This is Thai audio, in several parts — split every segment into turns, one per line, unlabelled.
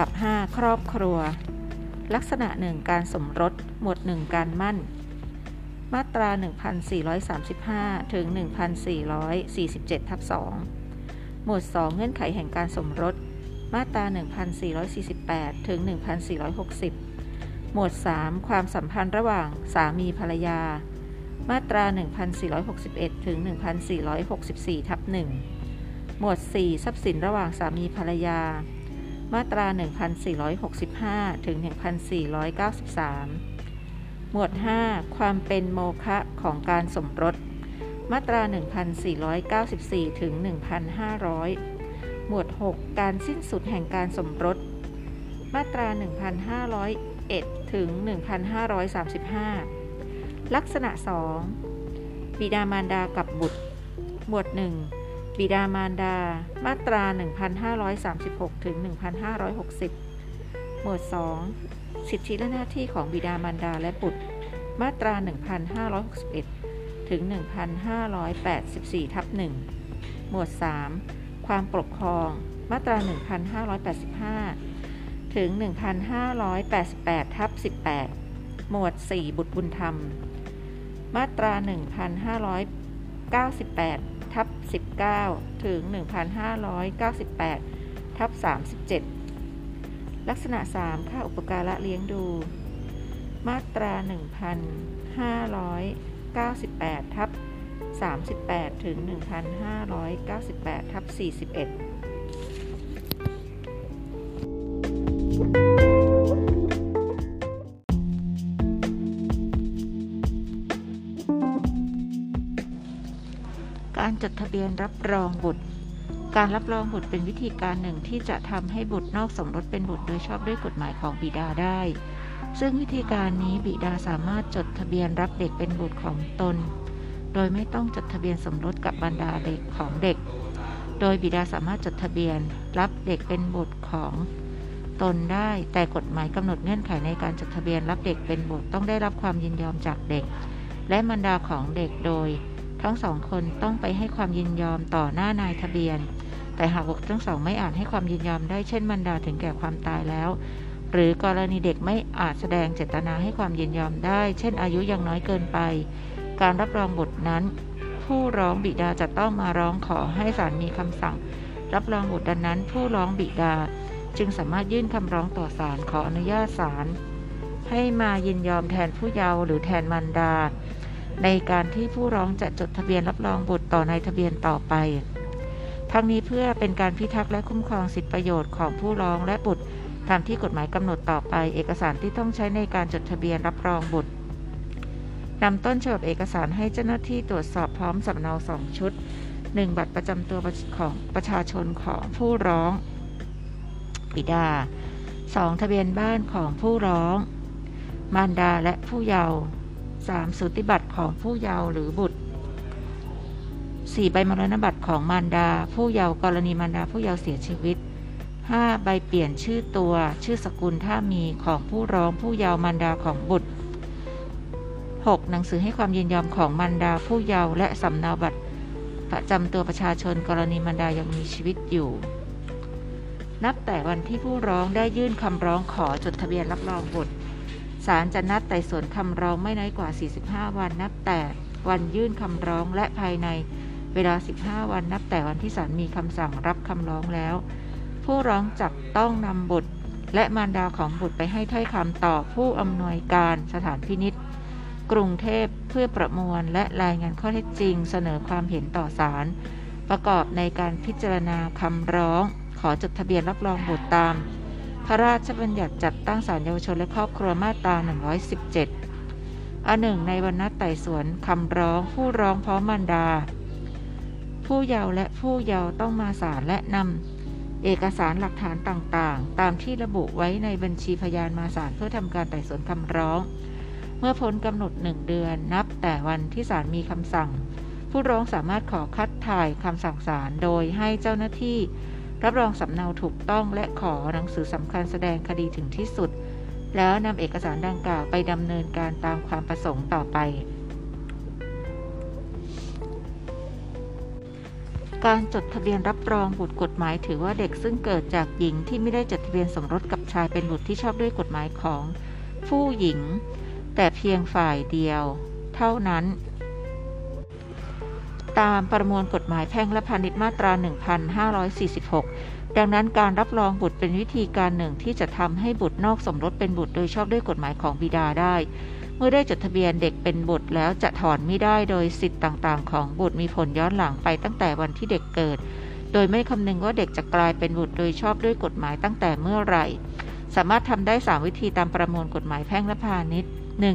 บับ 5 ครอบครัว ลักษณะหนึ่งการสมรส หมวด 1 การมั่น มาตรา 1435 ถึง 1447 ทับ 2 หมวด 2 เงื่อนไขแห่งการสมรส มาตรา 1448 ถึง 1460 หมวด 3 ความสัมพันธ์ระหว่างสามีภรรยา มาตรา 1461 ถึง 1464 ทับ 1 หมวด 4 ทรัพย์สินระหว่างสามีภรรยา มาตรา 1465 ถึง 1493 หมวด 5 ความเป็นโมฆะของการสมรส มาตรา 1494 ถึง 1500 หมวด 6 การสิ้นสุดแห่งการสมรส มาตรา 1501 ถึง 1535 ลักษณะ 2 บิดามารดากับบุตร หมวด 1 บิดามารดา มาตรา 1536 ถึง 1560 หมวด 2 สิทธิและหน้าที่ของบิดามารดาและบุตร มาตรา 1561 ถึง 1584 ทับ 1 หมวด 3 ความปกครอง มาตรา 1585 ถึง 1588 ทับ 18 หมวด 4 บุตรบุญธรรม มาตรา 1598 ทับ19 ถึง 1598 ทับ37 ลักษณะ 3 ค่าอุปการะเลี้ยงดู มาตรา 1598 ทับ38 ถึง 1598 ทับ41 การจดทะเบียนรับรองบุตร การรับรองบุตรเป็นวิธีการหนึ่งที่จะทำให้บุตรนอกสมรสเป็นบุตรโดยชอบด้วยกฎหมายของบิดาได้ ซึ่งวิธีการนี้บิดาสามารถจดทะเบียนรับเด็กเป็นบุตรของตน โดยไม่ต้องจดทะเบียนสมรสกับบรรดาเด็กของเด็ก โดยบิดาสามารถจดทะเบียนรับเด็กเป็นบุตรของตนได้ แต่กฎหมายกำหนดเงื่อนไขในการจดทะเบียนรับเด็กเป็นบุตรต้องได้รับความยินยอมจากเด็ก และบรรดาของเด็กโดย ทั้งสองคนต้องไปให้ความยินยอมต่อหน้านายทะเบียน แต่หากบุคคลทั้งสองไม่อาจให้ความยินยอมได้เช่นบรรดาถึงแก่ความตายแล้ว หรือกรณีเด็กไม่อาจแสดงเจตนาให้ความยินยอมได้ เช่น อายุยังน้อยเกินไป การรับรองบุตรนั้น ผู้ร้องบิดาจะต้องมาร้องขอให้ศาลมีคำสั่ง รับรองบุตรดังนั้น ผู้ร้องบิดาจึงสามารถยื่นคำร้องต่อศาลขออนุญาตศาลให้มายินยอมแทนผู้เยาว์หรือแทนมารดา ในการที่ผู้ร้องจะจดทะเบียนรับรองบุตรต่อในทะเบียนต่อไป ทั้งนี้เพื่อเป็นการพิทักษ์และคุ้มครองสิทธิประโยชน์ของผู้ร้องและบุตรตามที่กฎหมายกำหนดต่อไป เอกสารที่ต้องใช้ในการจดทะเบียนรับรองบุตรนำต้นฉบับเอกสารให้เจ้าหน้าที่ตรวจสอบพร้อมสำเนาสองชุด 1 บัตรประจำตัวของประชาชนของผู้ร้องบิดา 2. ทะเบียนบ้านของผู้ร้อง มารดาและผู้เยาว์ 3. สุติบัตรของผู้เยาว์หรือบุตร 4. ใบมรณบัตรของมารดา ผู้เยาว์กรณีมารดาผู้เยาว์เสียชีวิต 5. ใบเปลี่ยนชื่อตัว ชื่อสกุลถ้ามีของผู้ร้องผู้เยาว์มารดาของบุตร 6. หนังสือให้ความยินยอมของมารดาผู้เยาว์และสำเนาบัตรประจำตัวประชาชนกรณีมารดายังมีชีวิตอยู่ นับแต่วันที่ผู้ร้องได้ยื่นคำร้องขอจดทะเบียนรับรองบุตร ศาลจะนัดไต่สวนคำร้องไม่น้อยกว่า 45 วันนับแต่วันยื่นคำร้องและภายในเวลา 15 วันนับแต่วันที่ศาลมีคำสั่งรับคำร้องแล้ว ผู้ร้องจักต้องนำบุตร และมารดาของบุตรไปให้ถ้อยคำต่อผู้อำนวยการสถานพินิษกรุงเทพเพื่อประมวลและรายงานข้อเท็จจริง เสนอความเห็นต่อศาลประกอบในการพิจารณาคำร้อง ขอจดทะเบียนรับรองบุตรตาม พระราชบัญญัติจัดตั้งศาลเยาวชนและครอบครัวมาตรา 117อันหนึ่งในวันนัดไต่สวนคำร้องผู้ร้องพร้อมมารดา ผู้เยาว์และผู้เยาว์ต้องมาศาลและนำเอกสารหลักฐานต่างๆ ตามที่ระบุไว้ในบัญชีพยานมาศาลเพื่อทำการไต่สวนคำร้อง เมื่อพ้นกำหนดหนึ่งเดือนนับแต่วันที่ศาลมีคำสั่ง ผู้ร้องสามารถขอคัดถ่ายคำสั่งศาลโดยให้เจ้าหน้าที่ รับรองสำเนาถูกต้องและขอหนังสือสำคัญแสดงคดีถึงที่สุด แล้วนำเอกสารดังกล่าวไปดำเนินการตามความประสงค์ต่อไป การจดทะเบียนรับรองบุตรกฎหมายถือว่าเด็กซึ่งเกิดจากหญิงที่ไม่ได้จดทะเบียนสมรสกับชายเป็นบุตรที่ชอบด้วยกฎหมายของผู้หญิง แต่เพียงฝ่ายเดียว เท่านั้น ตามประมวลกฎหมายแพ่งและพาณิชย์มาตรา 1546 ดังนั้นการรับรองบุตรเป็นวิธีการหนึ่งที่จะทำให้บุตรนอกสมรสเป็นบุตรโดยชอบด้วยกฎหมายของบิดาได้ เมื่อได้จดทะเบียนเด็กเป็นบุตรแล้วจะถอนไม่ได้โดยสิทธิ์ต่างๆ ของบุตรมีผลย้อนหลังไปตั้งแต่วันที่เด็กเกิด โดยไม่คำนึงว่าเด็กจะกลายเป็นบุตรโดยชอบด้วยกฎหมายตั้งแต่เมื่อไหร่ สามารถทำได้ 3 วิธีตามประมวลกฎหมายแพ่งและพาณิชย์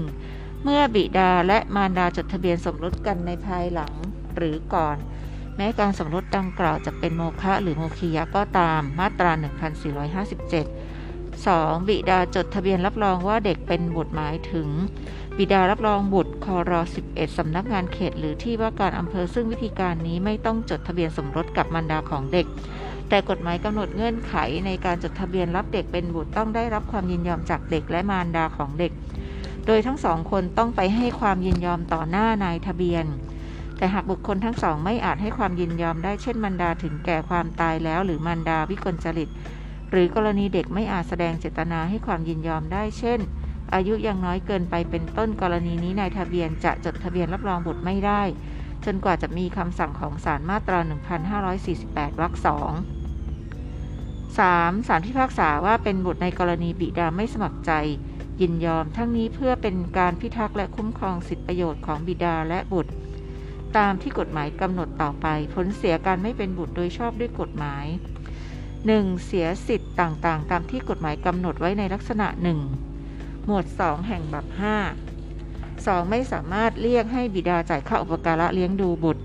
1. เมื่อบิดาและมารดาจดทะเบียนสมรสกันในภายหลัง หรือก่อน แม้การสมรสดังกล่าวจะเป็นโมฆะหรือโมคียะก็ตามมาตรา 1457 2. บิดาจดทะเบียนรับรองว่าเด็กเป็นบุตรหมายถึง บิดารับรองบุตรคอร11สำนักงานเขต หรือที่ว่าการอำเภอซึ่งวิธีการนี้ไม่ต้องจดทะเบียนสมรสกับมารดาของเด็กแต่กฎหมายกำหนดเงื่อนไขในการจดทะเบียนรับเด็กเป็นบุตรต้องได้รับความยินยอมจากเด็กและมารดาของเด็ก โดยทั้งสองคนต้องไปให้ความยินยอมต่อหน้านายทะเบียน แต่หากบุคคลทั้งสองไม่อาจให้ความยินยอมได้เช่นมารดาถึงแก่ความตายแล้ว หรือมารดาวิกลจริต หรือกรณีเด็กไม่อาจแสดงเจตนาให้ความยินยอมได้เช่น อายุยังน้อยเกินไปเป็นต้นกรณีนี้นายทะเบียนจะจดทะเบียนรับรองบุตรไม่ได้ จนกว่าจะมีคำสั่งของศาลมาตรา 1548 วรรคสอง 3. ศาลพิพากษาว่าเป็นบุตรในกรณีบิดาไม่สมัครใจ ยินยอมทั้งนี้เพื่อเป็นการพิทักษ์และคุ้มครองสิทธิประโยชน์ของบิดาและบุตร ตามที่กฎหมายกำหนดต่อไป ผลเสียการไม่เป็นบุตรโดยชอบด้วยกฎหมาย 1. เสียสิทธิ์ต่างๆ ตามที่กฎหมายกำหนดไว้ในลักษณะ 1. หมวด 2 แห่งบับ5 2. ไม่สามารถเรียกให้บิดาจ่ายค่าอุปการะเลี้ยงดูบุตร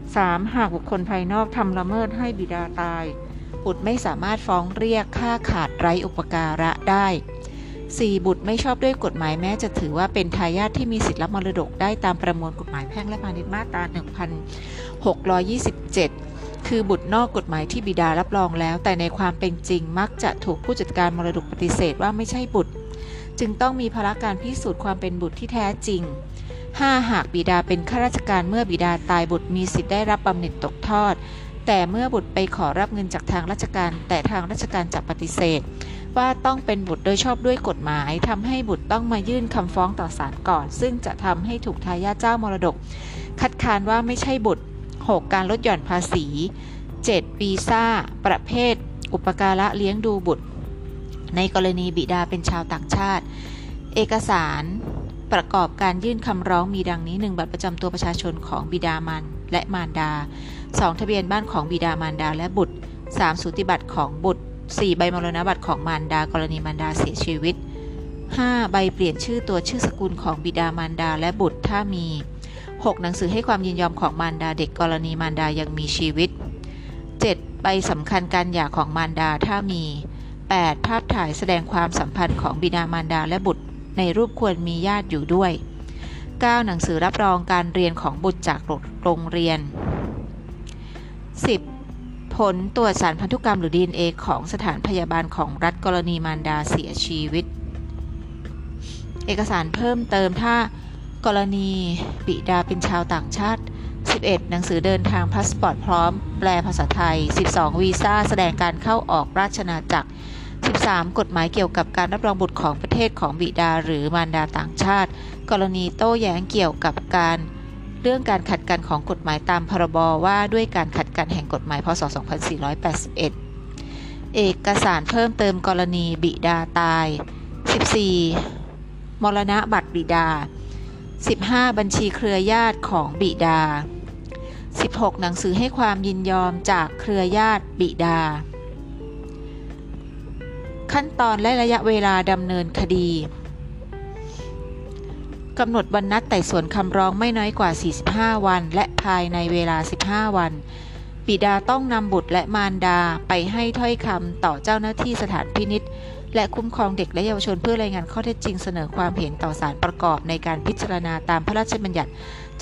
3. หากบุคคลภายนอกทำละเมิดให้บิดาตาย บุตรไม่สามารถฟ้องเรียกค่าขาดไร้อุปการะได้ 4. บุตรไม่ชอบด้วยกฎหมายแม้จะถือว่าเป็นทายาทที่มีสิทธิรับมรดกได้ตามประมวลกฎหมายแพ่งและพาณิชย์มาตรา 1627คือบุตรนอกกฎหมายที่บิดารับรองแล้ว แต่ในความเป็นจริงมักจะถูกผู้จัดการมรดกปฏิเสธว่าไม่ใช่บุตร จึงต้องมีภาระการพิสูจน์ความเป็นบุตรที่แท้จริง 5. หากบิดาเป็นข้าราชการเมื่อบิดาตายบุตรมีสิทธิ์ได้รับบำเหน็จตกทอด แต่เมื่อบุตรไปขอรับเงินจากทางราชการ แต่ทางราชการจะปฏิเสธ ว่าต้องเป็นบุตรโดยชอบด้วยกฎหมายทำให้บุตรต้องมายื่นคำฟ้องต่อศาลก่อน ซึ่งจะทำให้ถูกทายาทเจ้ามรดก คัดค้านว่าไม่ใช่บุตร 6. การลดหย่อนภาษี 7. วีซ่า ประเภท อุปการะเลี้ยงดูบุตร ในกรณีบิดาเป็นชาวต่างชาติ เอกสารประกอบการยื่นคำร้องมีดังนี้ 1. บัตรประจำตัวประชาชนของบิดามารและมารดา 2. ทะเบียนบ้านของบิดามารดาและบุตร 3. สูติบัตรของบุตร 4. ใบมรณบัตรของมารดากรณีมารดาเสียชีวิต 5. ใบเปลี่ยนชื่อตัวชื่อสกุลของบิดามารดาและบุตรถ้ามี 6. หนังสือให้ความยินยอมของมารดาเด็กกรณีมารดายังมีชีวิต 7. ใบสำคัญการหย่าของมารดาถ้ามี 8. ภาพถ่ายแสดงความสัมพันธ์ของบิดามารดาและบุตร ในรูปควรมีญาติอยู่ด้วย 9. หนังสือรับรองการเรียนของบุตรจากโรงเรียน 10. ผลตรวจสารพันธุกรรมหรือ DNA ของสถานพยาบาลของรัฐกรณีมารดาเสียชีวิต เอกสารเพิ่มเติมถ้ากรณีบิดาเป็นชาวต่างชาติ 11. หนังสือเดินทางพาสปอร์ตพร้อม แปลภาษาไทย 12. วีซ่าแสดงการเข้าออกราชอาณาจักร 13. กฎหมายเกี่ยวกับการรับรองบุตรของประเทศของบิดาหรือมารดาต่างชาติ กรณีโต้แย้งเกี่ยวกับการ เรื่องการขัดกันของกฎหมายตามพรบว่าด้วยการขัดกันแห่งกฎหมายพศ 2481 เอกสารเพิ่มเติมกรณีบิดาตาย 14. มรณะบัตรบิดา 15. บัญชีเครือญาติของบิดา 16. หนังสือให้ความยินยอมจากเครือญาติบิดา ขั้นตอนและระยะเวลาดำเนินคดี กำหนดวันนัดไต่สวนคำร้องไม่น้อยกว่า 45 วัน และภายในเวลา 15 วัน บิดาต้องนำบุตรและมารดาไปให้ถ้อยคำต่อเจ้าหน้าที่สถานพินิษและคุ้มครองเด็กและเยาวชนเพื่อรายงานข้อเท็จจริงเสนอความเห็นต่อสารประกอบในการพิจารณาตามพระราชบัญญัติ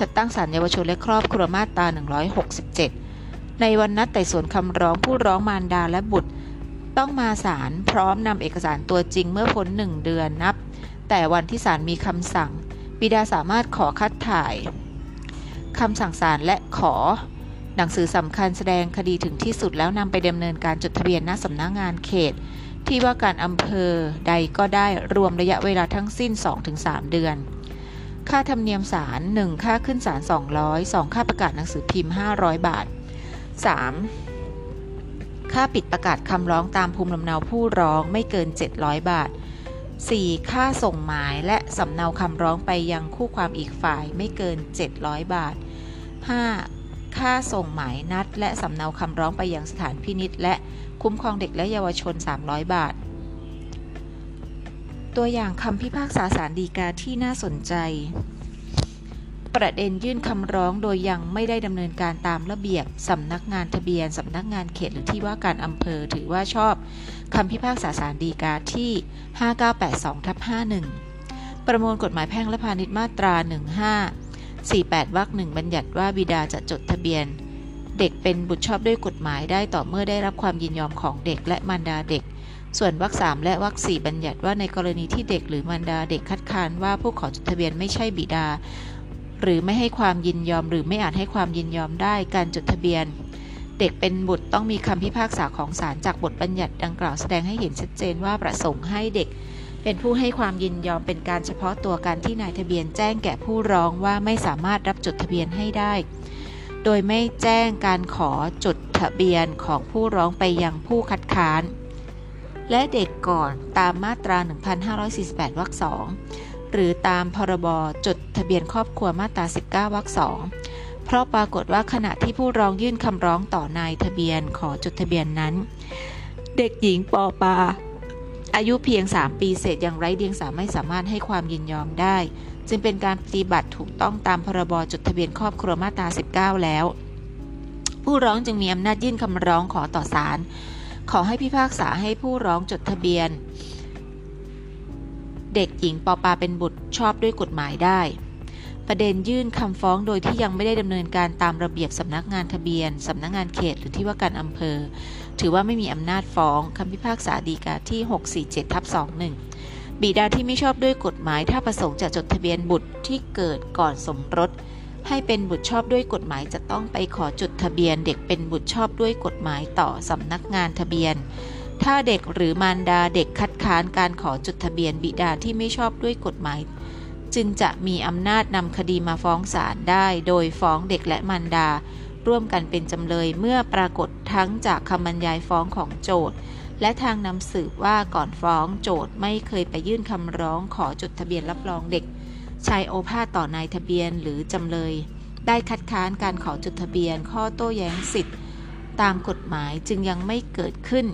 จัดตั้งศาลเยาวชนและครอบครัวมาตรา 167 ในวันนัดไต่สวนคำร้องผู้ร้องมารดาและบุตร ต้องมาศาลพร้อมนำเอกสารตัวจริงเมื่อพ้นหนึ่งเดือนนับ แต่วันที่ศาลมีคำสั่ง บิดาสามารถขอคัดถ่ายคำสั่งศาลและขอ หนังสือสำคัญแสดงคดีถึงที่สุดแล้วนำไปดำเนินการจดทะเบียนณสำนักงงานเขต ที่ว่าการอำเภอใดก็ได้รวมระยะเวลาทั้งสิ้น 2-3 เดือน ค่าธรรมเนียมศาล 1. ค่าขึ้นศาล200 2. ค่าประกาศหนังสือพิมพ์ 500 บาท 3. ค่าปิดประกาศคำร้องตามภูมิลำเนาผู้ร้องไม่เกิน 700 บาท 4. ค่าส่งหมายและสำเนาคำร้องไปยังคู่ความอีกฝ่ายไม่เกิน 700 บาท 5. ค่าส่งหมายนัด และสำเนาคำร้องไปยังสถานพินิษและคุ้มครองเด็กและเยาวชน 300 บาท ตัวอย่างคำพิพากษาสารดีกาที่น่าสนใจ ประเด็นยื่นคำร้องโดยยังไม่ได้ดำเนินการตามระเบียบสำนักงานทะเบียนสำนักงานเขตหรือที่ว่าการอำเภอถือว่าชอบคำพิพากษาสารดีกาที่ 5982ทับ51 ประมวลกฎหมายแพ่งและพาณิชย์มาตรา 1548วรรคหนึ่งบัญญัติว่าบิดาจะจดทะเบียน เด็กเป็นบุตรชอบด้วยกฎหมายได้ต่อเมื่อได้รับความยินยอมของเด็กและมารดาเด็กส่วนวรรคสามและวรรคสี่บัญญัติว่าในกรณีที่เด็กหรือมารดาเด็กคัดค้านว่าผู้ขอจดทะเบียนไม่ใช่บิดา หรือไม่ให้ความยินยอม หรือไม่อาจให้ความยินยอมได้การจดทะเบียน เด็กเป็นบุตรต้องมีคำพิพากษาของศาลจากบทบัญญัติดังกล่าวแสดงให้เห็นชัดเจนว่าประสงค์ให้เด็ก เป็นผู้ให้ความยินยอมเป็นการเฉพาะตัวการที่นายทะเบียนแจ้งแก่ผู้ร้องว่าไม่สามารถรับจดทะเบียนให้ได้ โดยไม่แจ้งการขอจดทะเบียนของผู้ร้องไปยังผู้คัดค้านและเด็กก่อนตามมาตรา 1548 วรรคสอง หรือตามพรบจดทะเบียนครอบครัวมาตรา 19 วรรคสองเพราะปรากฏว่าขณะที่ผู้ร้องยื่นคำร้องต่อนายทะเบียนขอจดทะเบียนนั้น เด็กหญิงปอปา อายุเพียง 3 ปีเศษยังไร้เดียงสาไม่สามารถให้ความยินยอมได้ จึงเป็นการปฏิบัติถูกต้องตามพรบจดทะเบียนครอบครัวมาตรา 19 แล้ว ผู้ร้องจึงมีอำนาจยื่นคำร้องขอต่อศาลขอให้พิพากษาให้ผู้ร้องจดทะเบียน เด็กหญิงปอปาเป็นบุตรชอบด้วยกฎหมายได้ ประเด็นยื่นคำฟ้องโดยที่ยังไม่ได้ดำเนินการตามระเบียบสำนักงานทะเบียนสำนักงานเขตหรือที่ว่าการอำเภอ ถือว่าไม่มีอำนาจฟ้องคำพิพากษาดีกาที่ 647ทับ21 บิดาที่ไม่ชอบด้วยกฎหมาย ถ้าประสงค์จะจดทะเบียนบุตรที่เกิดก่อนสมรสให้เป็นบุตรชอบด้วยกฎหมายจะต้องไปขอจดทะเบียน เด็กเป็นบุตรชอบด้วยกฎหมายต่อสำนักงานทะเบียน ถ้าเด็กหรือมารดาเด็กคัดค้านการขอจดทะเบียนบิดาที่ไม่ชอบด้วยกฎหมาย จึงจะมีอำนาจนำคดีมาฟ้องศาลได้ โดยฟ้องเด็กและมารดา ร่วมกันเป็นจำเลยเมื่อปรากฏทั้งจากคำบรรยายฟ้องของโจทย์ และทางนำสืบว่าก่อนฟ้องโจทย์ไม่เคยไปยื่นคำร้องขอจดทะเบียนรับรองเด็กชายโอภาสต่อนายทะเบียนหรือจำเลย ได้คัดค้านการขอจดทะเบียนข้อโต้แย้งสิทธิ์ ตามกฎหมายจึงยังไม่เกิดขึ้น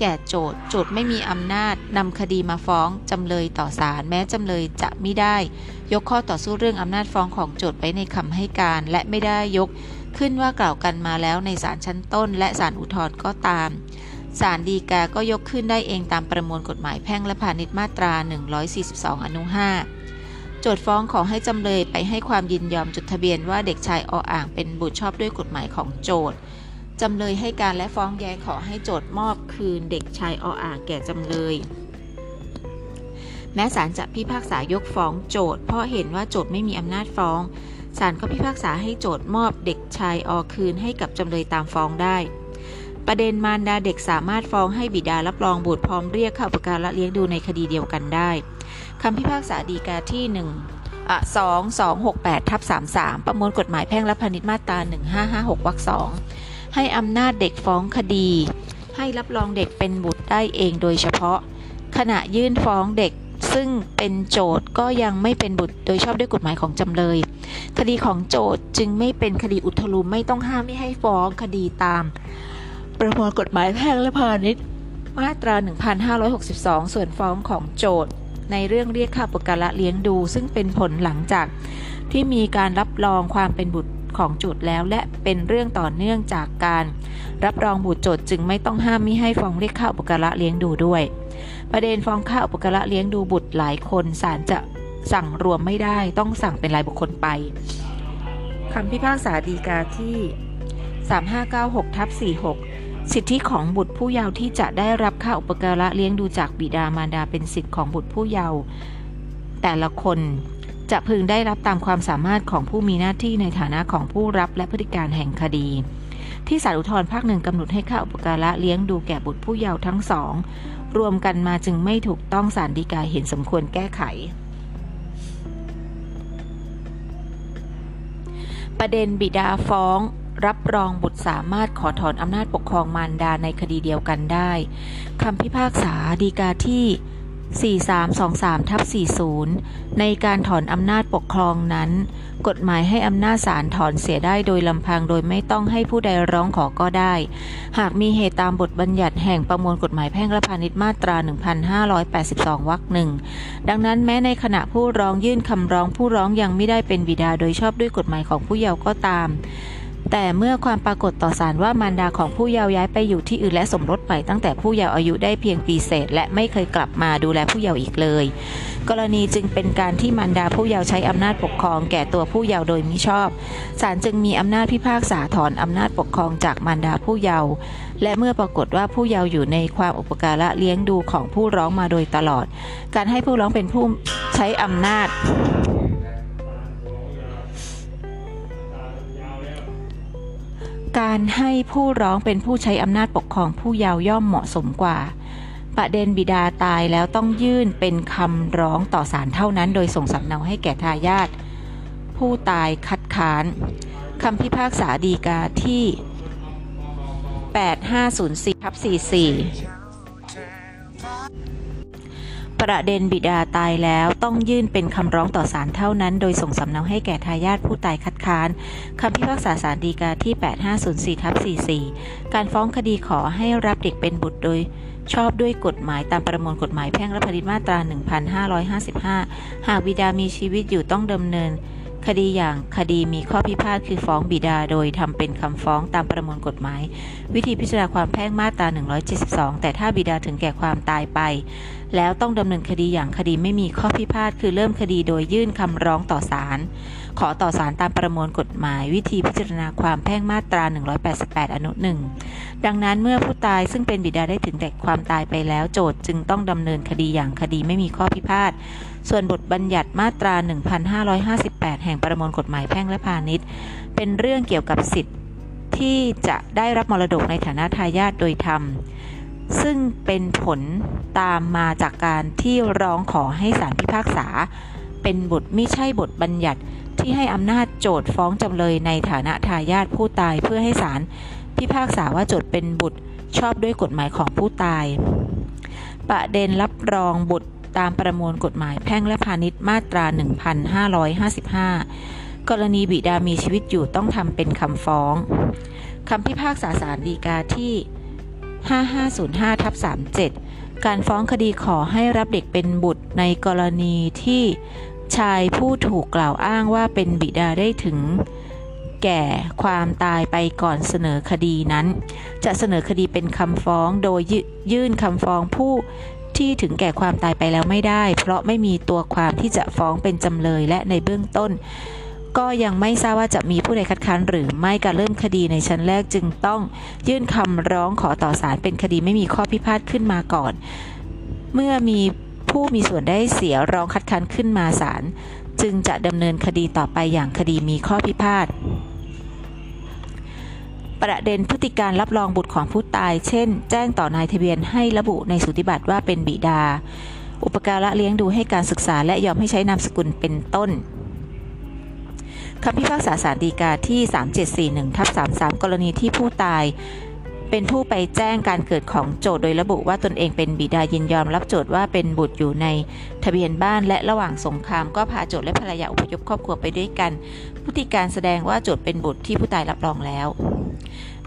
แก่โจทย์โจทย์ไม่มีอำนาจนำคดีมาฟ้องจำเลยต่อศาลแม้จำเลยจะไม่ได้ ยกข้อต่อสู้เรื่องอำนาจฟ้องของโจทย์ไว้ในคำให้การ และไม่ได้ยกขึ้นว่ากล่าวกันมาแล้วในศาลชั้นต้น และศาลอุทธรณ์ก็ตามศาลฎีกาก็ยกขึ้นได้เองตามประมวลกฎหมายแพ่งและพาณิชย์มาตรา 142 อนุ 5 โจทฟ้องขอให้จำเลยไปให้ความยินยอมจดทะเบียนว่าเด็กชายออ่างเป็นบุตรชอบด้วยกฎหมายของโจท จำเลยให้การและฟ้องแย้งขอให้โจทย์มอบคืนเด็กชายออ่างแก่จำเลย แม้ศาลจะพิพากษายกฟ้องโจทย์เพราะเห็นว่าโจทย์ไม่มีอำนาจฟ้องศาลก็พิพากษาให้โจทย์มอบเด็กชายอคืนให้กับจำเลยตามฟ้องได้ ประเด็นมารดาเด็กสามารถฟ้องให้บิดารับรองบุตรพร้อมเรียกเข้าประการละเลี้ยงดูในคดีเดียวกันได้คำพิพากษาดีกาที่1อะ2 2 6 8ทับ33 ประมวลกฎหมายแพ่งและพาณิชย์มาตรา 1556วรรค2 ให้อำนาจเด็กฟ้องคดี ให้รับรองเด็กเป็นบุตรได้เองโดยเฉพาะ ขณะยื่นฟ้องเด็กซึ่งเป็นโจทย์ก็ยังไม่เป็นบุตรโดยชอบด้วยกฎหมายของจำเลย คดีของโจทย์จึงไม่เป็นคดีอุทลุมไม่ต้องห้ามไม่ให้ฟ้องคดีตาม ประมวลกฎหมายแพ่งและพาณิชย์มาตรา 1562 ส่วนฟ้องของโจทย์ ในเรื่องเรียกค่าปการะเลี้ยงดู ซึ่งเป็นผลหลังจากที่มีการรับรองความเป็นบุตร ของจุดแล้ว และเป็นเรื่องต่อเนื่องจากการ รับรองบุตรโจทย์จึงไม่ต้องห้ามมิให้ฟ้องเรียกค่าอุปการะเลี้ยงดูด้วย ประเด็นฟ้องค่าอุปการะเลี้ยงดูบุตรหลายคนศาลจะสั่งรวมไม่ได้ต้องสั่งเป็นรายบุคคลไปคำพิพากษาดีกาที่ 3596ทับ46 สิทธิของบุตรผู้เยาว์ที่จะได้รับค่าอุปการะเลี้ยงดูจากบิดามารดาเป็นสิทธิของบุตรผู้เยาว์แต่ละคน จะพึงได้รับตามความสามารถของผู้มีหน้าที่ในฐานะของผู้รับและพฤติการแห่งคดี ที่ศาลอุทธรภาคหนึ่งกำหนดให้ค่าอุปการะเลี้ยงดูแก่บุตรผู้เยาว์ทั้งสอง รวมกันมาจึงไม่ถูกต้องศาลฎีกาเห็นสมควรแก้ไข ประเด็นบิดาฟ้องรับรองบุตรสามารถขอถอนอำนาจปกครองมารดาในคดีเดียวกันได้ คำพิพากษาดีกาที่ 4323ทับ40 ในการถอนอำนาจปกครองนั้น กฎหมายให้อำนาจศาลถอนเสียได้โดยลำพังโดยไม่ต้องให้ผู้ใดร้องขอก็ได้ หากมีเหตุตามบทบัญญัติแห่งประมวลกฎหมายแพ่งและพาณิชย์มาตรา 1582 วรรคหนึ่ง ดังนั้นแม้ในขณะผู้ร้องยื่นคำร้องผู้ร้องยังไม่ได้เป็นบิดาโดยชอบด้วยกฎหมายของผู้เยาว์ก็ตาม แต่เมื่อความปรากฏต่อศาลว่ามารดาของผู้เยาว์ย้ายไปอยู่ที่อื่นและสมรสใหม่ตั้งแต่ผู้เยาว์อายุได้เพียงปีเศษ และไม่เคยกลับมาดูแลผู้เยาว์อีกเลย กรณีจึงเป็นการที่มารดาผู้เยาว์ใช้อำนาจปกครองแก่ตัวผู้เยาว์โดยมิชอบศาลจึงมีอำนาจพิพากษาถอนอำนาจปกครองจากมารดาผู้เยาว์และเมื่อปรากฏว่าผู้เยาว์อยู่ในความอุปการะเลี้ยงดูของผู้ร้องมาโดยตลอด การให้ผู้ร้องเป็นผู้ใช้อำนาจ การให้ผู้ร้องเป็นผู้ใช้อำนาจปกครองผู้เยาว์ย่อมเหมาะสมกว่า ประเด็นบิดาตายแล้วต้องยื่นเป็นคำร้องต่อศาลเท่านั้น โดยส่งสำเนาให้แก่ทายาทผู้ตายคัดค้านคำพิพากษาดีกาที่ 8504ทับ44 ประเด็นบิดาตายแล้วต้องยื่นเป็นคำร้องต่อศาลเท่านั้น โดยส่งสำเนาให้แก่ทายาทผู้ตายคัดค้านคำพิพากษาศาลฎีกาที่ 8504ทับ44 การฟ้องคดีขอให้รับเด็กเป็นบุตรโดยชอบด้วยกฎหมายตามประมวลกฎหมายแพ่งและพาณิชย์มาตรา 1555 หากบิดามีชีวิตอยู่ต้องดำเนิน คดีอย่างคดีมีข้อพิพาทคือฟ้องบิดาโดยทำเป็นคำฟ้องตามประมวลกฎหมาย วิธีพิจารณาความแพ่งมาตรา 172 แต่ถ้าบิดาถึงแก่ความตายไป แล้วต้องดำเนินคดีอย่างคดีไม่มีข้อพิพาทคือเริ่มคดีโดยยื่นคำร้องต่อศาลขอต่อศาลตามประมวลกฎหมาย วิธีพิจารณาความแพ่งมาตรา 188 อนุหนึ่ง ดังนั้นเมื่อผู้ตายซึ่งเป็นบิดาได้ถึงแก่ความตายไปแล้วโจทย์จึงต้องดำเนินคดีอย่างคดีไม่มีข้อพิพาท ส่วนบทบัญญัติมาตรา 1558 แห่งประมวลกฎหมายแพ่งและพาณิชย์ เป็นเรื่องเกี่ยวกับสิทธิ์ที่จะได้รับมรดกในฐานะทายาทโดยธรรม ซึ่งเป็นผลตามมาจากการที่ร้องขอให้ศาลพิพากษา เป็นบทไม่ใช่บทบัญญัติที่ให้อำนาจโจทฟ้องจำเลยในฐานะทายาทผู้ตายเพื่อให้ศาล พิพากษาว่าโจทเป็นบุตรชอบด้วยกฎหมายของผู้ตาย ประเด็นรับรองบุตรตามประมวลกฎหมายแพ่งและพาณิชย์มาตรา 1555 กรณีบิดามีชีวิตอยู่ต้องทำเป็นคำฟ้องคำพิพากษาสารดีกาที่ 5505ทับ37 การฟ้องคดีขอให้รับเด็กเป็นบุตรในกรณีที่ชายผู้ถูกกล่าวอ้างว่าเป็นบิดาได้ถึง แก่ความตายไปก่อนเสนอคดีนั้น จะเสนอคดีเป็นคำฟ้องโดยยื่นคำฟ้องผู้ที่ถึงแก่ความตายไปแล้วไม่ได้ เพราะไม่มีตัวความที่จะฟ้องเป็นจำเลยและในเบื้องต้น ก็ยังไม่ทราบว่าจะมีผู้ใดคัดค้านหรือไม่การเริ่มคดีในชั้นแรกจึงต้องยื่นคำร้องขอต่อศาลเป็นคดีไม่มีข้อพิพาทขึ้นมาก่อน เมื่อมีผู้มีส่วนได้เสียร้องคัดค้านขึ้นมาศาลจึงจะดำเนินคดีต่อไปอย่างคดีมีข้อพิพาท ประเด็นพฤติการรับรองบุตรของผู้ตาย เช่น แจ้งต่อนายทะเบียนให้ระบุในสุติบัตรว่าเป็นบิดา อุปการะเลี้ยงดูให้การศึกษาและยอมให้ใช้นามสกุลเป็นต้นคำพิพากษาสารดีกาที่ 3741ทับ33 กรณีที่ผู้ตาย เป็นผู้ไปแจ้งการเกิดของโจทย์โดยระบุว่าตนเองเป็นบิดายินยอมรับโจทย์ว่าเป็นบุตรอยู่ในทะเบียนบ้านและระหว่างสงครามก็พาโจทย์และภรรยาอพยพครอบครัวไปด้วยกันพฤติการแสดงว่าโจทย์เป็นบุตรที่ผู้ตายรับรองแล้ว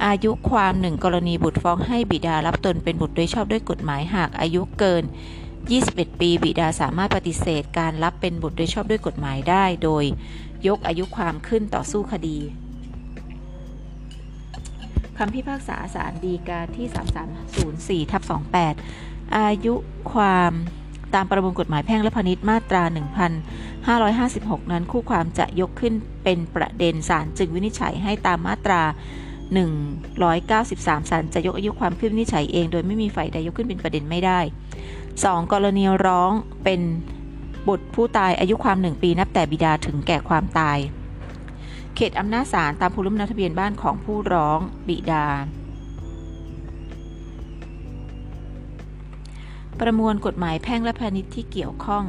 อายุความหนึ่งกรณีบุตรฟ้องให้บิดารับตนเป็นบุตรโดยชอบด้วยกฎหมายหากอายุเกิน 21 ปีบิดาสามารถปฏิเสธการรับเป็นบุตรโดยชอบด้วยกฎหมายได้ โดยยกอายุความขึ้นต่อสู้คดี คำพิพากษาศาลฎีกาที่ 3304ทับ28 อายุความตามประมวลกฎหมายแพ่งและพาณิชย์มาตรา 1556 นั้นคู่ความจะยกขึ้นเป็นประเด็นศาลจึงวินิจฉัยให้ตามมาตรา 193ศาลจะยกอายุความขึ้นวินิจฉัยเองโดยไม่มีฝ่ายใดยกขึ้นเป็นประเด็นไม่ได้ 2. กรณีร้องเป็นบุตรผู้ตายอายุความหนึ่งปีนับแต่บิดาถึงแก่ความตาย เขตอำนาจศาลตามภูมิลำเนาทะเบียนบ้านของผู้ร้องบิดา ประมวลกฎหมายแพ่งและพาณิชย์ที่เกี่ยวข้อง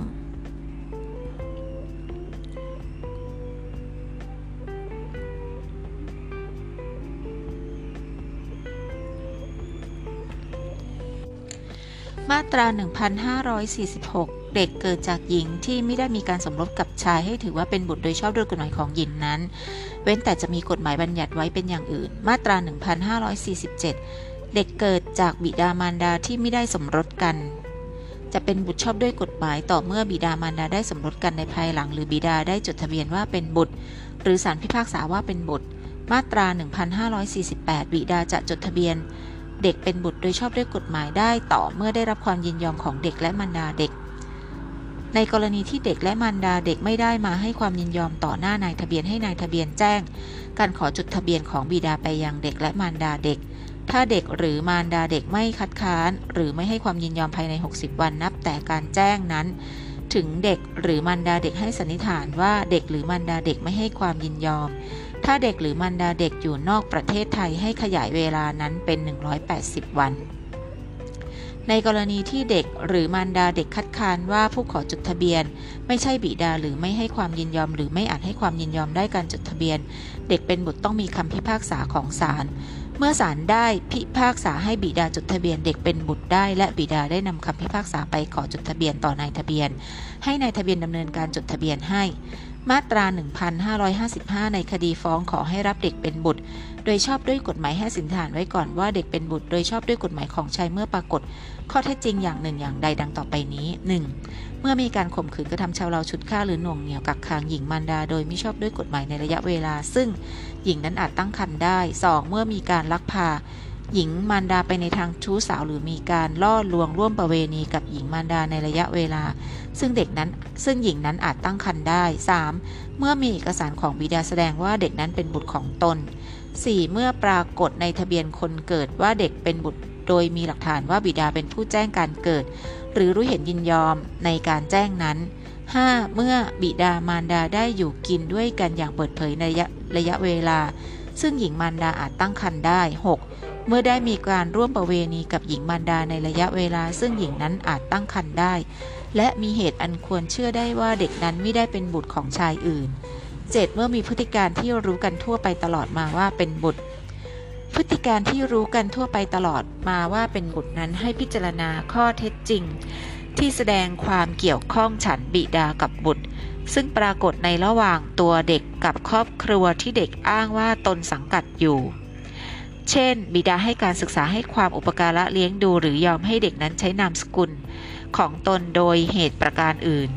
มาตรา 1546 เด็กเกิดจากหญิงที่ไม่ได้มีการสมรสกับชายให้ถือว่าเป็นบุตรโดยชอบด้วยกฎหมายของหญิงนั้น เว้นแต่จะมีกฎหมายบัญญัติไว้เป็นอย่างอื่น มาตรา 1547 เด็กเกิดจากบิดามารดาที่ไม่ได้สมรสกัน จะเป็นบุตรชอบด้วยกฎหมายต่อเมื่อบิดามารดาได้สมรสกันในภายหลัง หรือบิดาได้จดทะเบียนว่าเป็นบุตร หรือศาลพิพากษาว่าเป็นบุตร มาตรา 1548 บิดาจะจดทะเบียนเด็กเป็นบุตรโดยชอบด้วยกฎหมายได้ต่อเมื่อได้รับความยินยอมของเด็กและมารดาเด็ก ในกรณีที่เด็กและมารดาเด็กไม่ได้มาให้ความยินยอมต่อหน้านายทะเบียนให้นายทะเบียนแจ้ง การขอจดทะเบียนของบิดาไปยังเด็กและมารดาเด็ก ถ้าเด็กหรือมารดาเด็กไม่คัดค้าน หรือไม่ให้ความยินยอมภายใน 60 วันนับแต่การแจ้งนั้น ถึงเด็กหรือมารดาเด็กให้สันนิษฐานว่าเด็กหรือมารดาเด็กไม่ให้ความยินยอม ถ้าเด็กหรือมารดาเด็กอยู่นอกประเทศไทยให้ขยายเวลานั้นเป็น 180 วัน ในกรณีที่เด็กหรือมารดาเด็กคัดค้านว่าผู้ขอจดทะเบียน ไม่ใช่บิดาหรือไม่ให้ความยินยอม หรือไม่อาจให้ความยินยอมได้การจดทะเบียน เด็กเป็นบุตรต้องมีคำพิพากษาของศาลเมื่อศาลได้พิพากษาให้บิดาจดทะเบียนเด็กเป็นบุตรได้ และบิดาได้นำคำพิพากษาไปขอจดทะเบียนต่อนายทะเบียน ให้นายทะเบียนดำเนินการจดทะเบียนให้ มาตรา 1555 ในคดีฟ้องขอให้รับเด็กเป็นบุตร โดยชอบด้วยกฎหมายให้สินฐานไว้ก่อนว่าเด็กเป็นบุตร โดยชอบด้วยกฎหมายของชายเมื่อปรากฏ ข้อเท็จจริงอย่างหนึ่งอย่างใดดังต่อไปนี้ 1. เมื่อมีการข่มขืนกระทำชาวเราชุดฆ่าหรือหน่วงเหนี่ยวกักขังหญิงมารดา โดยไม่ชอบด้วยกฎหมายในระยะเวลา ซึ่งหญิงนั้นอาจตั้งครรภ์ได้ 2. เมื่อมีการลักพา หญิงมารดาไปในทางชู้สาวหรือมีการล่อลวงร่วมประเวณีกับหญิงมารดาในระยะเวลา ซึ่งเด็กนั้นซึ่งหญิงนั้นอาจตั้งครรภ์ได้ 3. เมื่อมีเอกสารของบิดาแสดงว่าเด็กนั้นเป็นบุตรของตน 4. เมื่อปรากฏในทะเบียนคนเกิดว่าเด็กเป็นบุตรโดยมีหลักฐานว่าบิดาเป็นผู้แจ้งการเกิด หรือรู้เห็นยินยอมในการแจ้งนั้น 5. เมื่อบิดามารดาได้อยู่กินด้วยกันอย่างเปิดเผยในระยะะยะเวลา ซึ่งหญิงมารดาอาจตั้งครรภ์ได้ 6. เมื่อได้มีการร่วมประเวณีกับหญิงมารดาในระยะเวลา ซึ่งหญิงนั้นอาจตั้งครรภ์ได้ และมีเหตุอันควรเชื่อได้ว่าเด็กนั้นไม่ได้เป็นบุตรของชายอื่น 7. เมื่อมีพฤติการที่รู้กันทั่วไปตลอดมาว่าเป็นบุตร พฤติการที่รู้กันทั่วไปตลอดมาว่าเป็นบุตรนั้นให้พิจารณาข้อเท็จจริง ที่แสดงความเกี่ยวข้องฉันบิดากับบุตรซึ่งปรากฏในระหว่างตัวเด็กกับครอบครัวที่เด็กอ้างว่าตนสังกัดอยู่ เช่น บิดาให้การศึกษาให้ความอุปการะเลี้ยงดูหรือยอมให้เด็กนั้นใช้นามสกุล ของตนโดยเหตุประการอื่น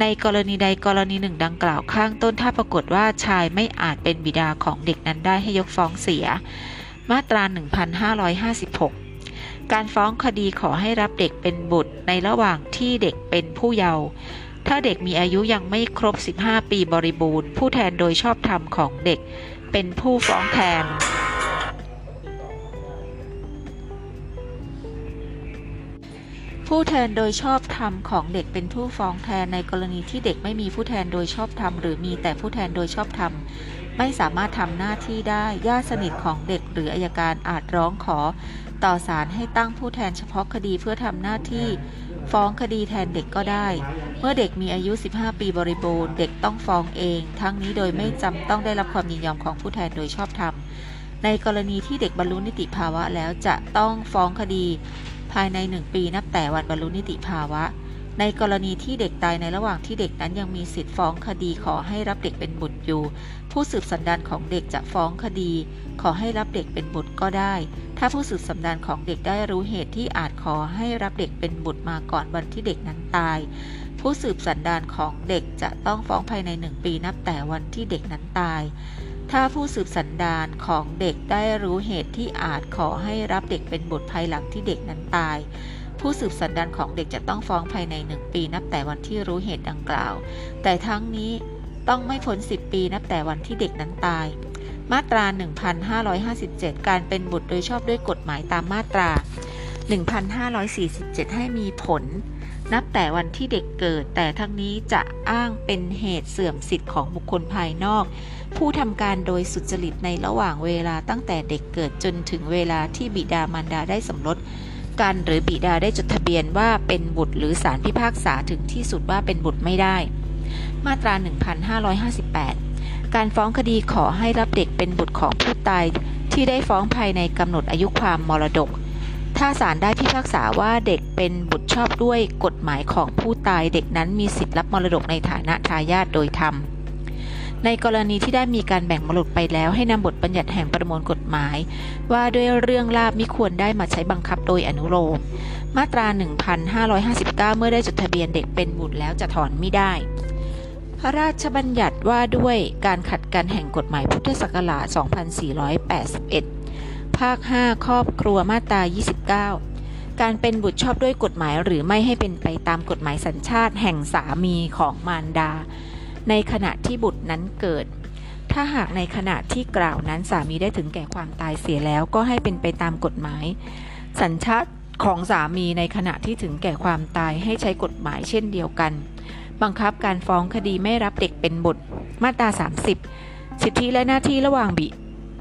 ในกรณีใดกรณีหนึ่งดังกล่าวข้างต้นถ้าปรากฏว่าชายไม่อาจเป็นบิดาของเด็กนั้นได้ให้ยกฟ้องเสีย มาตรา 1556 การฟ้องคดีขอให้รับเด็กเป็นบุตรในระหว่างที่เด็กเป็นผู้เยาว์ถ้าเด็กมีอายุยังไม่ครบ 15 ปีบริบูรณ์ ผู้แทนโดยชอบธรรมของเด็กเป็นผู้ฟ้องแทน ผู้แทนโดยชอบธรรมของเด็กเป็นผู้ฟ้องแทนในกรณีที่เด็กไม่มีผู้แทนโดยชอบธรรมหรือมีแต่ผู้แทนโดยชอบธรรมไม่สามารถทำหน้าที่ได้ญาติสนิทของเด็กหรืออายการอาจร้องขอ ต่อศาลให้ตั้งผู้แทนเฉพาะคดีเพื่อทำหน้าที่ ฟ้องคดีแทนเด็กก็ได้ เมื่อเด็กมีอายุ 15 ปีบริบูรณ์ เด็กต้องฟ้องเอง ทั้งนี้โดยไม่จำต้องได้รับความยินยอมของผู้แทนโดยชอบธรรมในกรณีที่เด็กบรรลุนิติภาวะแล้วจะต้องฟ้องคดี ภายใน 1 ปีนับแต่วันบรรลุนิติภาวะ ในกรณีที่เด็กตายในระหว่างที่เด็กนั้นยังมีสิทธิ์ฟ้องคดีขอให้รับเด็กเป็นบุตรอยู่ ผู้สืบสันดานของเด็กจะฟ้องคดี ขอให้รับเด็กเป็นบุตรก็ได้ ถ้าผู้สืบสันดานของเด็กได้รู้เหตุที่อาจขอให้รับเด็กเป็นบุตรมาก่อนวันที่เด็กนั้นตาย ผู้สืบสันดานของเด็กจะต้องฟ้องภายใน 1 ปีนับแต่วันที่เด็กนั้นตาย ถ้าผู้สืบสันดานของเด็กได้รู้เหตุที่อาจขอให้รับเด็กเป็นบุตรภายหลังที่เด็กนั้นตาย ผู้สืบสันดานของเด็กจะต้องฟ้องภายใน1ปีนับแต่วันที่รู้เหตุดังกล่าว แต่ทั้งนี้ต้องไม่พ้น 10 ปีนับแต่วันที่เด็กนั้นตาย มาตรา 1557 การเป็นบุตรโดยชอบด้วยกฎหมายตามมาตรา 1547 ให้มีผล นับแต่วันที่เด็กเกิด แต่ทั้งนี้จะอ้างเป็นเหตุเสื่อมสิทธิ์ของบุคคลภายนอก ผู้ทำการโดยสุจริตในระหว่างเวลาตั้งแต่เด็กเกิดจนถึงเวลาที่บิดามารดาได้สมรสกันหรือบิดาได้จดทะเบียนว่าเป็นบุตรหรือสารพิพากษาถึงที่สุดว่าเป็นบุตรไม่ได้ มาตรา 1558 การฟ้องคดีขอให้รับเด็กเป็นบุตรของผู้ตายที่ได้ฟ้องภายในกำหนดอายุความมรดก ถ้าศาลได้พิพากษาว่าเด็กเป็นบุตรชอบด้วยกฎหมายของผู้ตายเด็กนั้นมีสิทธิ์รับมรดกในฐานะทายาทโดยธรรม ในกรณีที่ได้มีการแบ่งมรดกไปแล้วให้นำบทบัญญัติแห่งประมวลกฎหมาย ว่าด้วยเรื่องลาบมิควรได้มาใช้บังคับโดยอนุโลม มาตรา 1559 เมื่อได้จดทะเบียนเด็กเป็นบุตรแล้วจะถอนไม่ได้พระราชบัญญัติว่าด้วยการขัดกันแห่งกฎหมายพุทธศักราช 2481 ภาค 5 ครอบครัวมาตรา 29 การเป็นบุตรชอบด้วยกฎหมายหรือไม่ให้เป็นไปตามกฎหมายสัญชาติแห่งสามีของมารดา ในขณะที่บุตรนั้นเกิด ถ้าหากในขณะที่กล่าวนั้นสามีได้ถึงแก่ความตายเสียแล้วก็ให้เป็นไปตามกฎหมาย สัญชาติของสามีในขณะที่ถึงแก่ความตายให้ใช้กฎหมายเช่นเดียวกัน บังคับการฟ้องคดีไม่รับเด็กเป็นบุตรมาตรา 30 สิทธิและหน้าที่ระหว่างบิ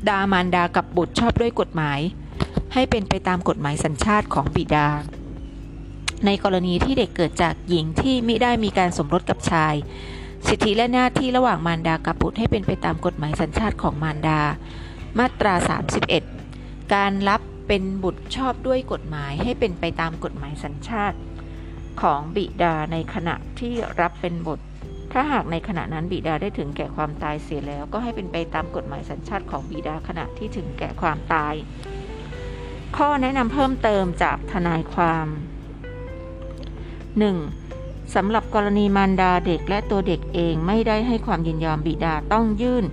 ดามารดากับบุตรชอบด้วยกฎหมาย ให้เป็นไปตามกฎหมายสัญชาติของบิดา ในกรณีที่เด็กเกิดจากหญิงที่มิได้มีการสมรสกับชาย สิทธิและหน้าที่ระหว่างมารดากับบุตรให้เป็นไปตามกฎหมายสัญชาติของมารดา มาตรา 31 การรับเป็นบุตรชอบด้วยกฎหมายให้เป็นไปตามกฎหมายสัญชาติของบิดาในขณะที่รับเป็นบุตร ถ้าหากในขณะนั้นบิดาได้ถึงแก่ความตายเสียแล้ว ก็ให้เป็นไปตามกฎหมายสัญชาติของบิดาขณะที่ถึงแก่ความตาย ข้อแนะนำเพิ่มเติมจากทนายความ 1. สำหรับกรณีมารดาเด็กและตัวเด็กเองไม่ได้ให้ความยินยอมบิดาต้องยื่น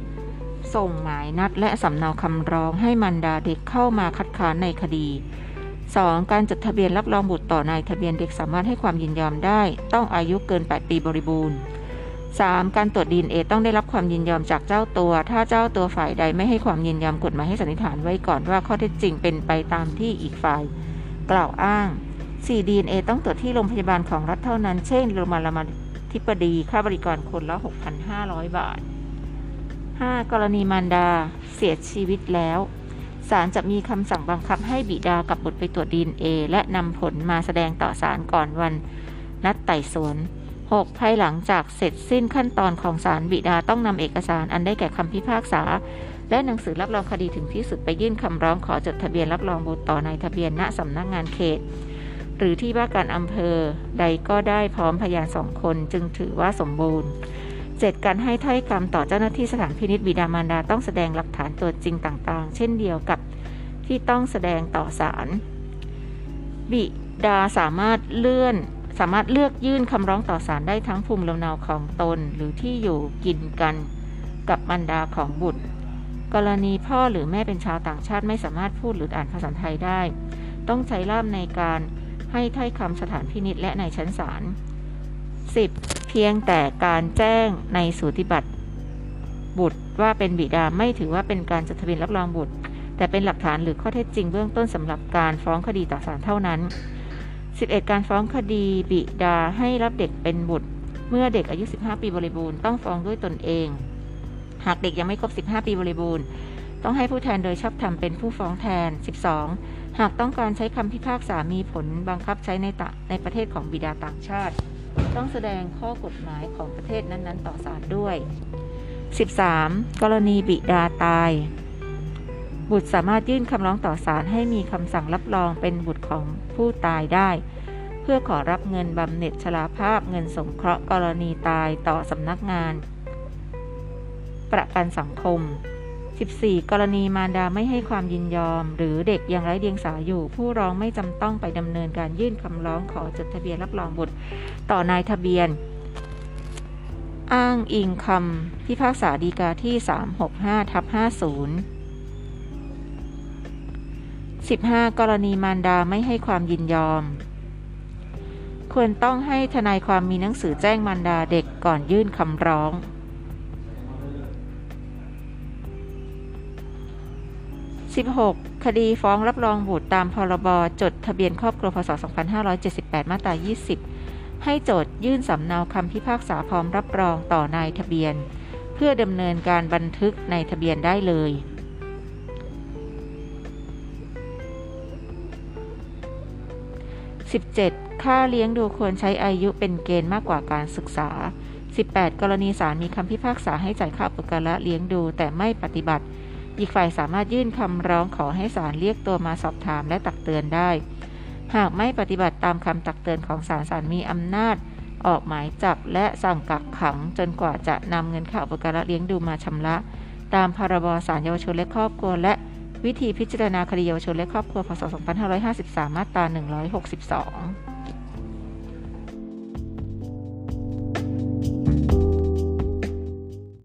ส่งหมายนัดและสำเนาคำร้องให้มารดาเด็กเข้ามาคัดค้านในคดี 2. การจดทะเบียนรับรองบุตรต่อนายทะเบียนเด็กสามารถให้ความยินยอมได้ ต้องอายุเกิน 8 ปีบริบูรณ์ 3. การตรวจดีเอต้องได้รับความยินยอมจากเจ้าตัว ถ้าเจ้าตัวฝ่ายใดไม่ให้ความยินยอมกฎหมายให้สันนิษฐานไว้ก่อนว่าข้อเท็จจริงเป็นไปตามที่อีกฝ่าย กล่าวอ้าง 4. DNA ต้องตรวจที่โรงพยาบาลของรัฐเท่านั้น เช่นโรงพยาบาลรามาธิบดี ค่าบริการคนละ 6,500 บาท 5. กรณีมารดาเสียชีวิตแล้วศาลจะมีคำสั่งบังคับให้บิดากับบุตรไปตรวจดีเอและนำผลมาแสดงต่อศาลก่อนวันนัดไต่สวน 6. ภายหลังจากเสร็จสิ้นขั้นตอนของศาลบิดาต้องนำเอกสารอันได้แก่คำพิพากษา และหนังสือรับรองคดีถึงที่สุดไปยื่นคำร้องขอจดทะเบียนรับรองบุตรต่อนายทะเบียนณสำนักงานเขต หรือที่ว่าการอำเภอใดก็ได้พร้อมพยานสองคนจึงถือว่าสมบูรณ์ 7. การให้ถ้อยคำต่อเจ้าหน้าที่สถานพินิจบิดามารดาต้องแสดงหลักฐานตัวจริงต่างๆ เช่นเดียวกับที่ต้องแสดงต่อศาลบิดาสามารถเลื่อน สามารถเลือกยื่นคำร้องต่อศาลได้ทั้งภูมิลำเนาของตนหรือที่อยู่กินกันกับบรรดาของบุตร กรณีพ่อหรือแม่เป็นชาวต่างชาติไม่สามารถพูดหรืออ่านภาษาไทยได้ ต้องใช้ล่ามในการให้ถ้อยคำสถานพินิษและในชั้นศาล 10. เพียงแต่การแจ้งในสูติบัตรบุตรว่าเป็นบิดาไม่ถือว่าเป็นการจดทะเบียนรับรองบุตร แต่เป็นหลักฐานหรือข้อเท็จจริงเบื้องต้นสำหรับการฟ้องคดีต่อศาลเท่านั้น 11. การฟ้องคดีบิดาให้รับเด็กเป็นบุตร เมื่อเด็กอายุ 15 ปีบริบูรณ์ต้องฟ้องด้วยตนเอง หากเด็กยังไม่ครบ 15 ปีบริบูรณ์ ต้องให้ผู้แทนโดยชอบธรรมเป็นผู้ฟ้องแทน 12. หากต้องการใช้คำพิพากษามีผลบังคับใช้ในตะในประเทศของบิดาต่างชาติ ต้องแสดงข้อกฎหมายของประเทศนั้นๆ ต่อศาลด้วย 13. กรณีบิดาตาย บุตรสามารถยื่นคำร้องต่อศาลให้มีคำสั่งรับรองเป็นบุตรของ ผู้ตายได้ เพื่อขอรับเงินบำเหน็จชราภาพเงินสงเคราะห์กรณีตายต่อสำนักงาน ประกันสังคม 14. กรณีมารดาไม่ให้ความยินยอม หรือเด็กยังไร้เดียงสาอยู่ ผู้ร้องไม่จำต้องไปดำเนินการยื่นคำร้องขอจดทะเบียนรับรองบุตร ต่อนายทะเบียน อ้างอิงคำพิพากษาฎีกาที่ 365ทับ50 15. กรณีมารดาไม่ให้ความยินยอม ควรต้องให้ทนายความมีหนังสือแจ้งมารดาเด็กก่อนยื่นคำร้อง 16. คดีฟ้องรับรองบุตรตามพรบจดทะเบียนครอบครัวพศ 2578 มาตรา 20 ให้โจทยื่นสำเนาคำพิพากษาพร้อมรับรองต่อนายทะเบียน เพื่อดำเนินการบันทึกในทะเบียนได้เลย 17. ค่าเลี้ยงดูควรใช้อายุเป็นเกณฑ์มากกว่าการศึกษา 18. กรณีศาลมีคำพิพากษาให้จ่ายค่าอุปการะเลี้ยงดูแต่ไม่ปฏิบัติ อีกฝ่ายสามารถยื่นคำร้องขอให้ศาลเรียกตัวมาสอบถามและตักเตือนได้ หากไม่ปฏิบัติตามคำตักเตือนของศาลศาลมีอำนาจ ออกหมายจับและสั่งกักขังจนกว่าจะนำเงินค่าอุปการะเลี้ยงดูมาชำระ ตามพรบศาลเยาวชนและครอบครัวและ วิธีพิจารณาคดีเยาวชนและครอบครัวพศ 2553 มาตรา 162